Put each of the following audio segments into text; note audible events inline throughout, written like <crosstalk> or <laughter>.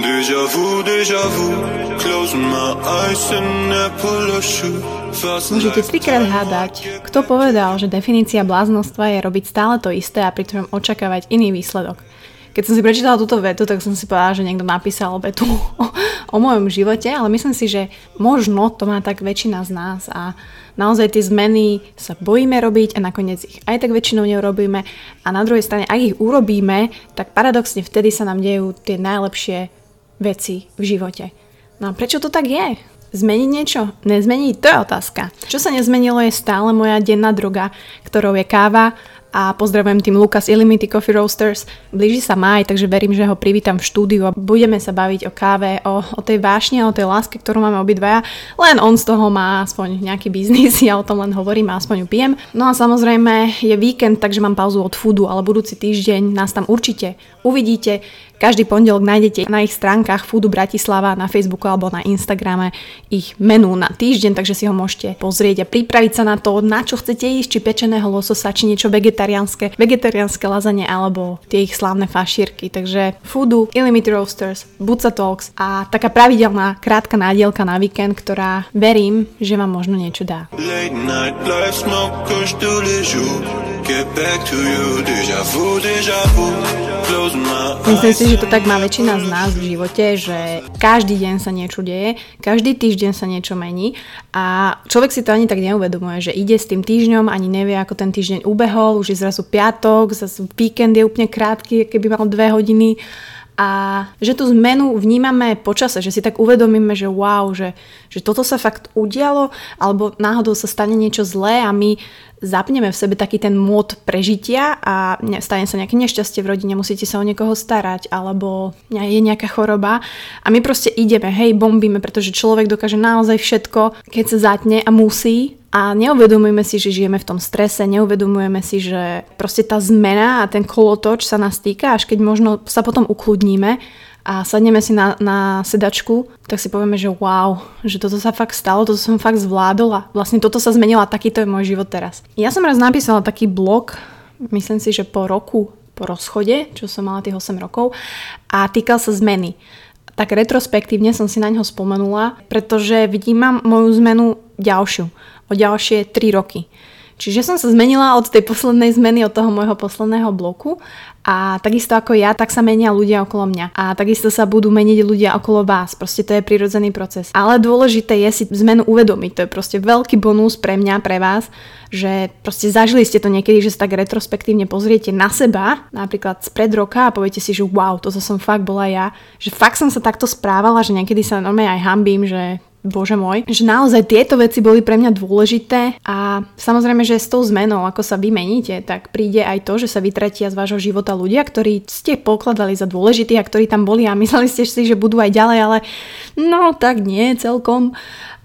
Déjà vu, déjà vu. Close my eyes and I pull a shoe. Môžete trikrát hádať, kto povedal, že definícia bláznostva je robiť stále to isté a pritom očakávať iný výsledok. Keď som si prečítala túto vetu, tak som si povedala, že niekto napísal vetu <laughs> o, o mojom živote, ale myslím si, že možno to má tak väčšina z nás a naozaj tie zmeny sa bojíme robiť a nakoniec ich aj tak väčšinou neurobíme. A na druhej strane, ak ich urobíme, tak paradoxne vtedy sa nám dejú tie najlepšie veci v živote. No a prečo to tak je? Zmeniť niečo? Nezmeniť? To je otázka. Čo sa nezmenilo je stále moja denná droga, ktorou je káva a pozdravujem tým Lucas Illimity Coffee Roasters. Blíži sa maj, takže verím, že ho privítam v štúdiu a budeme sa baviť o káve, o, o tej vášne, o tej láske, ktorú máme obidvaja. Len on z toho má aspoň nejaký biznis, <laughs> ja o tom len hovorím a aspoň ju pijem. No a samozrejme je víkend, takže mám pauzu od foodu, ale budúci týždeň nás tam určite uvidíte. Každý pondelok nájdete na ich stránkach Foodu Bratislava na Facebooku alebo na Instagrame ich menu na týždeň, takže si ho môžete pozrieť a pripraviť sa na to, na čo chcete ísť, či pečeného lososa, či niečo vegetariánske, vegetariánske lazanie alebo tie ich slávne fašírky. Takže Foodu, Illimity Roasters, Buca Talks a taká pravidelná krátka nádielka na víkend, ktorá verím, že vám možno niečo dá. Late night life smoke Get back to you. Déjà vu, déjà vu. Myslím si, že to tak má väčšina z nás v živote, že každý deň sa niečo deje, každý týždeň sa niečo mení a človek si to ani tak neuvedomuje, že ide s tým týždňom, ani nevie, ako ten týždeň ubehol, už je zrazu piatok, zrazu víkend je úplne krátky, keby mal dve hodiny a že tú zmenu vnímame počase, že si tak uvedomíme, že wow, že, že toto sa fakt udialo, alebo náhodou sa stane niečo zlé a my zapneme v sebe taký ten mód prežitia a ne- stane sa nejaké nešťastie v rodine, musíte sa o niekoho starať, alebo je nejaká choroba. A my proste ideme, hej, bombíme, pretože človek dokáže naozaj všetko, keď sa zatne a musí a neuvedomujeme si, že žijeme v tom strese, neuvedomujeme si, že proste tá zmena a ten kolotoč sa nás týka, až keď možno sa potom ukludníme a sadneme si na, na sedačku, tak si povieme, že wow, že toto sa fakt stalo, toto som fakt zvládol vlastne toto sa zmenilo a takýto je môj život teraz. Ja som raz napísala taký blog, myslím si, že po roku po rozchode, čo som mala tých 8 rokov a týkal sa zmeny. Tak retrospektívne som si na ňo spomenula, pretože vnímam moju zmenu ďalšiu, o ďalšie 3 roky. Čiže som sa zmenila od tej poslednej zmeny, od toho môjho posledného bloku a takisto ako ja, tak sa menia ľudia okolo mňa. A takisto sa budú meniť ľudia okolo vás. Proste to je prirodzený proces. Ale dôležité je si zmenu uvedomiť. To je proste veľký bonus pre mňa, pre vás, že proste zažili ste to niekedy, že sa tak retrospektívne pozriete na seba, napríklad spred roka a poviete si, že wow, toto som fakt bola ja. Že fakt som sa takto správala, že niekedy sa normálne aj hambím, že bože môj, že naozaj tieto veci boli pre mňa dôležité a samozrejme, že s tou zmenou, ako sa vymeníte, tak príde aj to, že sa vytratia z vášho života ľudia, ktorí ste pokladali za dôležitých a ktorí tam boli a mysleli ste si, že budú aj ďalej, ale no tak nie celkom.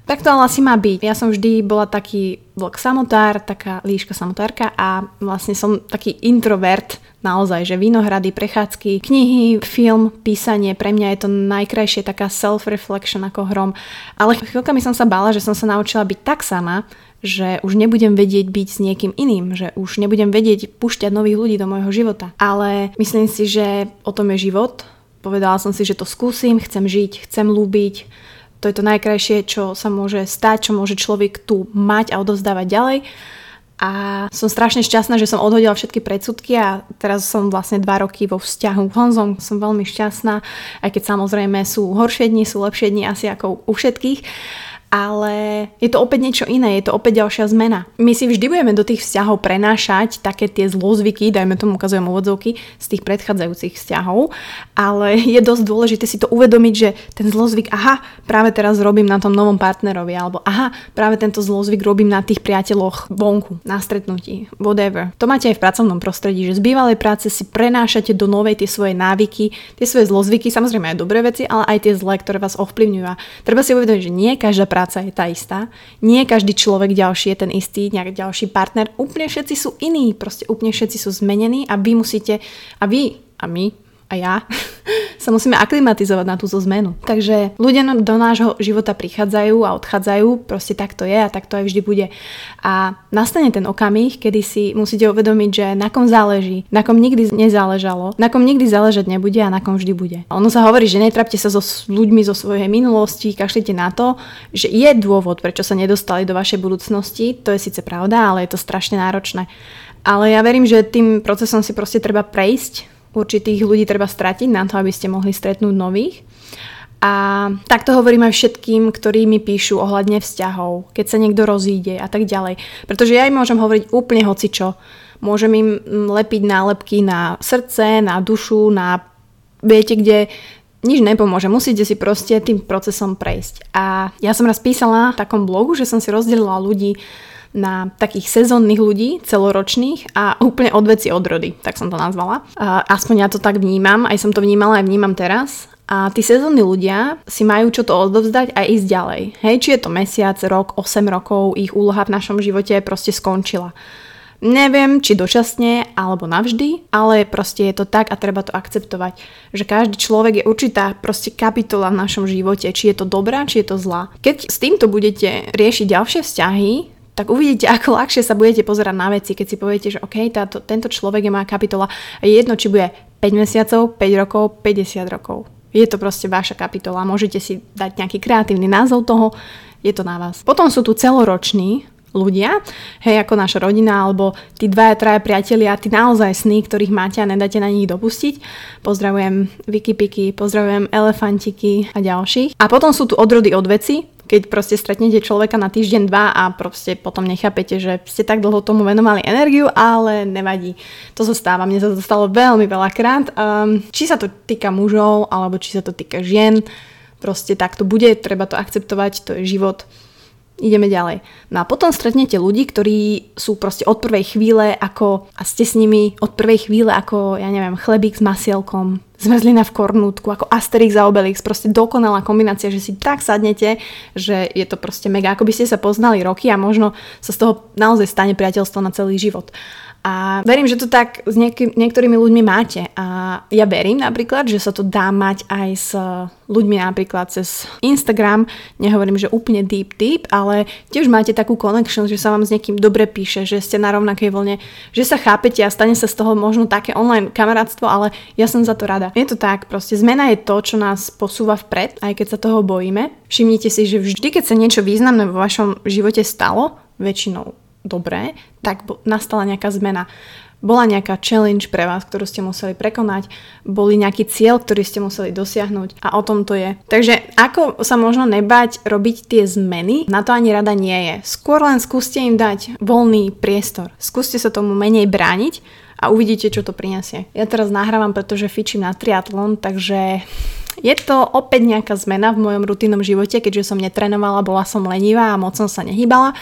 Tak to ale asi má byť. Ja som vždy bola taký vlk samotár, taká líška samotárka a vlastne som taký introvert naozaj, že vinohrady, prechádzky, knihy, film, písanie, pre mňa je to najkrajšie taká self-reflection ako hrom. Ale chvíľkami som sa bála, že som sa naučila byť tak sama, že už nebudem vedieť byť s niekým iným, že už nebudem vedieť pušťať nových ľudí do môjho života. Ale myslím si, že o tom je život. Povedala som si, že to skúsim, chcem žiť, chcem ľúbiť, to je to najkrajšie, čo sa môže stať, čo môže človek tu mať a odovzdávať ďalej. A som strašne šťastná, že som odhodila všetky predsudky a teraz som vlastne dva roky vo vzťahu s Honzom, som veľmi šťastná, aj keď samozrejme sú horšie dni, sú lepšie dni asi ako u všetkých ale je to opäť niečo iné, je to opäť ďalšia zmena. My si vždy budeme do tých vzťahov prenášať také tie zlozvyky, dajme tomu ukazujem úvodzovky, z tých predchádzajúcich vzťahov, ale <laughs> je dosť dôležité si to uvedomiť, že ten zlozvyk, aha, práve teraz robím na tom novom partnerovi, alebo aha, práve tento zlozvyk robím na tých priateľoch vonku, na stretnutí, whatever. To máte aj v pracovnom prostredí, že z bývalej práce si prenášate do novej tie svoje návyky, tie svoje zlozvyky, samozrejme aj dobré veci, ale aj tie zlé, ktoré vás ovplyvňujú. A treba si uvedomiť, že nie každá práca je tá istá. Nie každý človek ďalší je ten istý, nejaký ďalší partner. Úplne všetci sú iní, proste úplne všetci sú zmenení a vy musíte, a vy a my a ja <laughs> sa musíme aklimatizovať na túto zmenu. Takže ľudia do nášho života prichádzajú a odchádzajú, proste tak to je a tak to aj vždy bude. A nastane ten okamih, kedy si musíte uvedomiť, že na kom záleží, na kom nikdy nezáležalo, na kom nikdy záležať nebude a na kom vždy bude. Ono sa hovorí, že netrapte sa so ľuďmi zo svojej minulosti, kašlite na to, že je dôvod, prečo sa nedostali do vašej budúcnosti. To je síce pravda, ale je to strašne náročné. Ale ja verím, že tým procesom si proste treba prejsť, určitých ľudí treba stratiť na to, aby ste mohli stretnúť nových. A takto hovorím aj všetkým, ktorí mi píšu ohľadne vzťahov, keď sa niekto rozíde a tak ďalej. Pretože ja im môžem hovoriť úplne hocičo. Môžem im lepiť nálepky na srdce, na dušu, na viete kde nič nepomôže. Musíte si proste tým procesom prejsť. A ja som raz písala na takom blogu, že som si rozdelila ľudí na takých sezónnych ľudí, celoročných a úplne od veci od rody, tak som to nazvala. Aspoň ja to tak vnímam, aj som to vnímala, aj vnímam teraz. A tí sezónni ľudia si majú čo to odovzdať a ísť ďalej. Hej, či je to mesiac, rok, 8 rokov, ich úloha v našom živote proste skončila. Neviem, či dočasne alebo navždy, ale proste je to tak a treba to akceptovať, že každý človek je určitá proste kapitola v našom živote, či je to dobrá, či je to zlá. Keď s týmto budete riešiť ďalšie vzťahy, tak uvidíte, <laughs> ako ľahšie sa budete pozerať na veci, keď si poviete, že OK, táto, tento človek je moja kapitola je jedno, či bude 5 mesiacov, 5 rokov, 50 rokov. Je to proste vaša kapitola, môžete si dať nejaký kreatívny názov toho, je to na vás. Potom sú tu celoroční ľudia, hej, ako naša rodina, alebo tí dvaja, traja priatelia, tí naozaj sny, ktorých máte a nedáte na nich dopustiť. Pozdravujem Wikipiky, pozdravujem Elefantiky a ďalších. A potom sú tu odrody od veci, keď proste stretnete človeka na týždeň, dva a proste potom nechápete, že ste tak dlho tomu venovali energiu, ale nevadí. To sa stáva, mne sa to stalo veľmi veľakrát. Um, či sa to týka mužov, alebo či sa to týka žien, proste tak to bude, treba to akceptovať, to je život. Ideme ďalej. No a potom stretnete ľudí, ktorí sú proste od prvej chvíle ako, a ste s nimi od prvej chvíle ako, ja neviem, chlebík s masielkom, zmrzlina v kornútku, ako Asterix a Obelix, proste dokonalá kombinácia, že si tak sadnete, že je to proste mega, ako by ste sa poznali roky a možno sa z toho naozaj stane priateľstvo na celý život. A verím, že to tak s niek- niektorými ľuďmi máte. A ja verím napríklad, že sa to dá mať aj s ľuďmi napríklad cez Instagram. Nehovorím, že úplne deep deep, ale tiež máte takú connection, že sa vám s niekým dobre píše, že ste na rovnakej vlne, že sa chápete a stane sa z toho možno také online kamarátstvo, ale ja som za to rada. Je to tak, proste zmena je to, čo nás posúva vpred, aj keď sa toho bojíme. Všimnite si, že vždy, keď sa niečo významné vo vašom živote stalo, väčšinou dobré, tak nastala nejaká zmena. Bola nejaká challenge pre vás, ktorú ste museli prekonať, boli nejaký cieľ, ktorý ste museli dosiahnuť a o tom to je. Takže ako sa možno nebať robiť tie zmeny, na to ani rada nie je. Skôr len skúste im dať voľný priestor. Skúste sa tomu menej brániť a uvidíte, čo to prinesie. Ja teraz nahrávam, pretože fičím na triatlon, takže je to opäť nejaká zmena v mojom rutinnom živote, keďže som netrenovala, bola som lenivá a moc som sa nehýbala,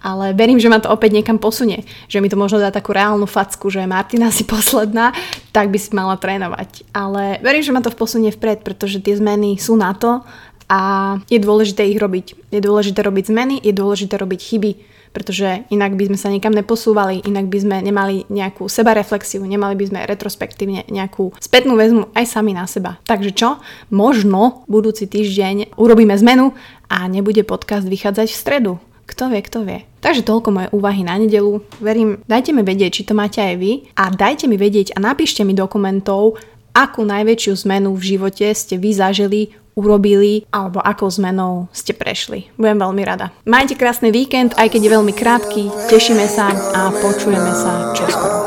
ale verím, že ma to opäť niekam posunie, že mi to možno dá takú reálnu facku, že Martina si posledná, tak by si mala trénovať. Ale verím, že ma to posunie vpred, pretože tie zmeny sú na to a je dôležité ich robiť. Je dôležité robiť zmeny, je dôležité robiť chyby pretože inak by sme sa nikam neposúvali, inak by sme nemali nejakú sebareflexiu, nemali by sme retrospektívne nejakú spätnú väzmu aj sami na seba. Takže čo? Možno budúci týždeň urobíme zmenu a nebude podcast vychádzať v stredu. Kto vie, kto vie. Takže toľko moje úvahy na nedelu. Verím, dajte mi vedieť, či to máte aj vy a dajte mi vedieť a napíšte mi dokumentov, akú najväčšiu zmenu v živote ste vy zažili urobili alebo akou zmenou ste prešli. Budem veľmi rada. Majte krásny víkend, aj keď je veľmi krátky. Tešíme sa a počujeme sa čoskoro.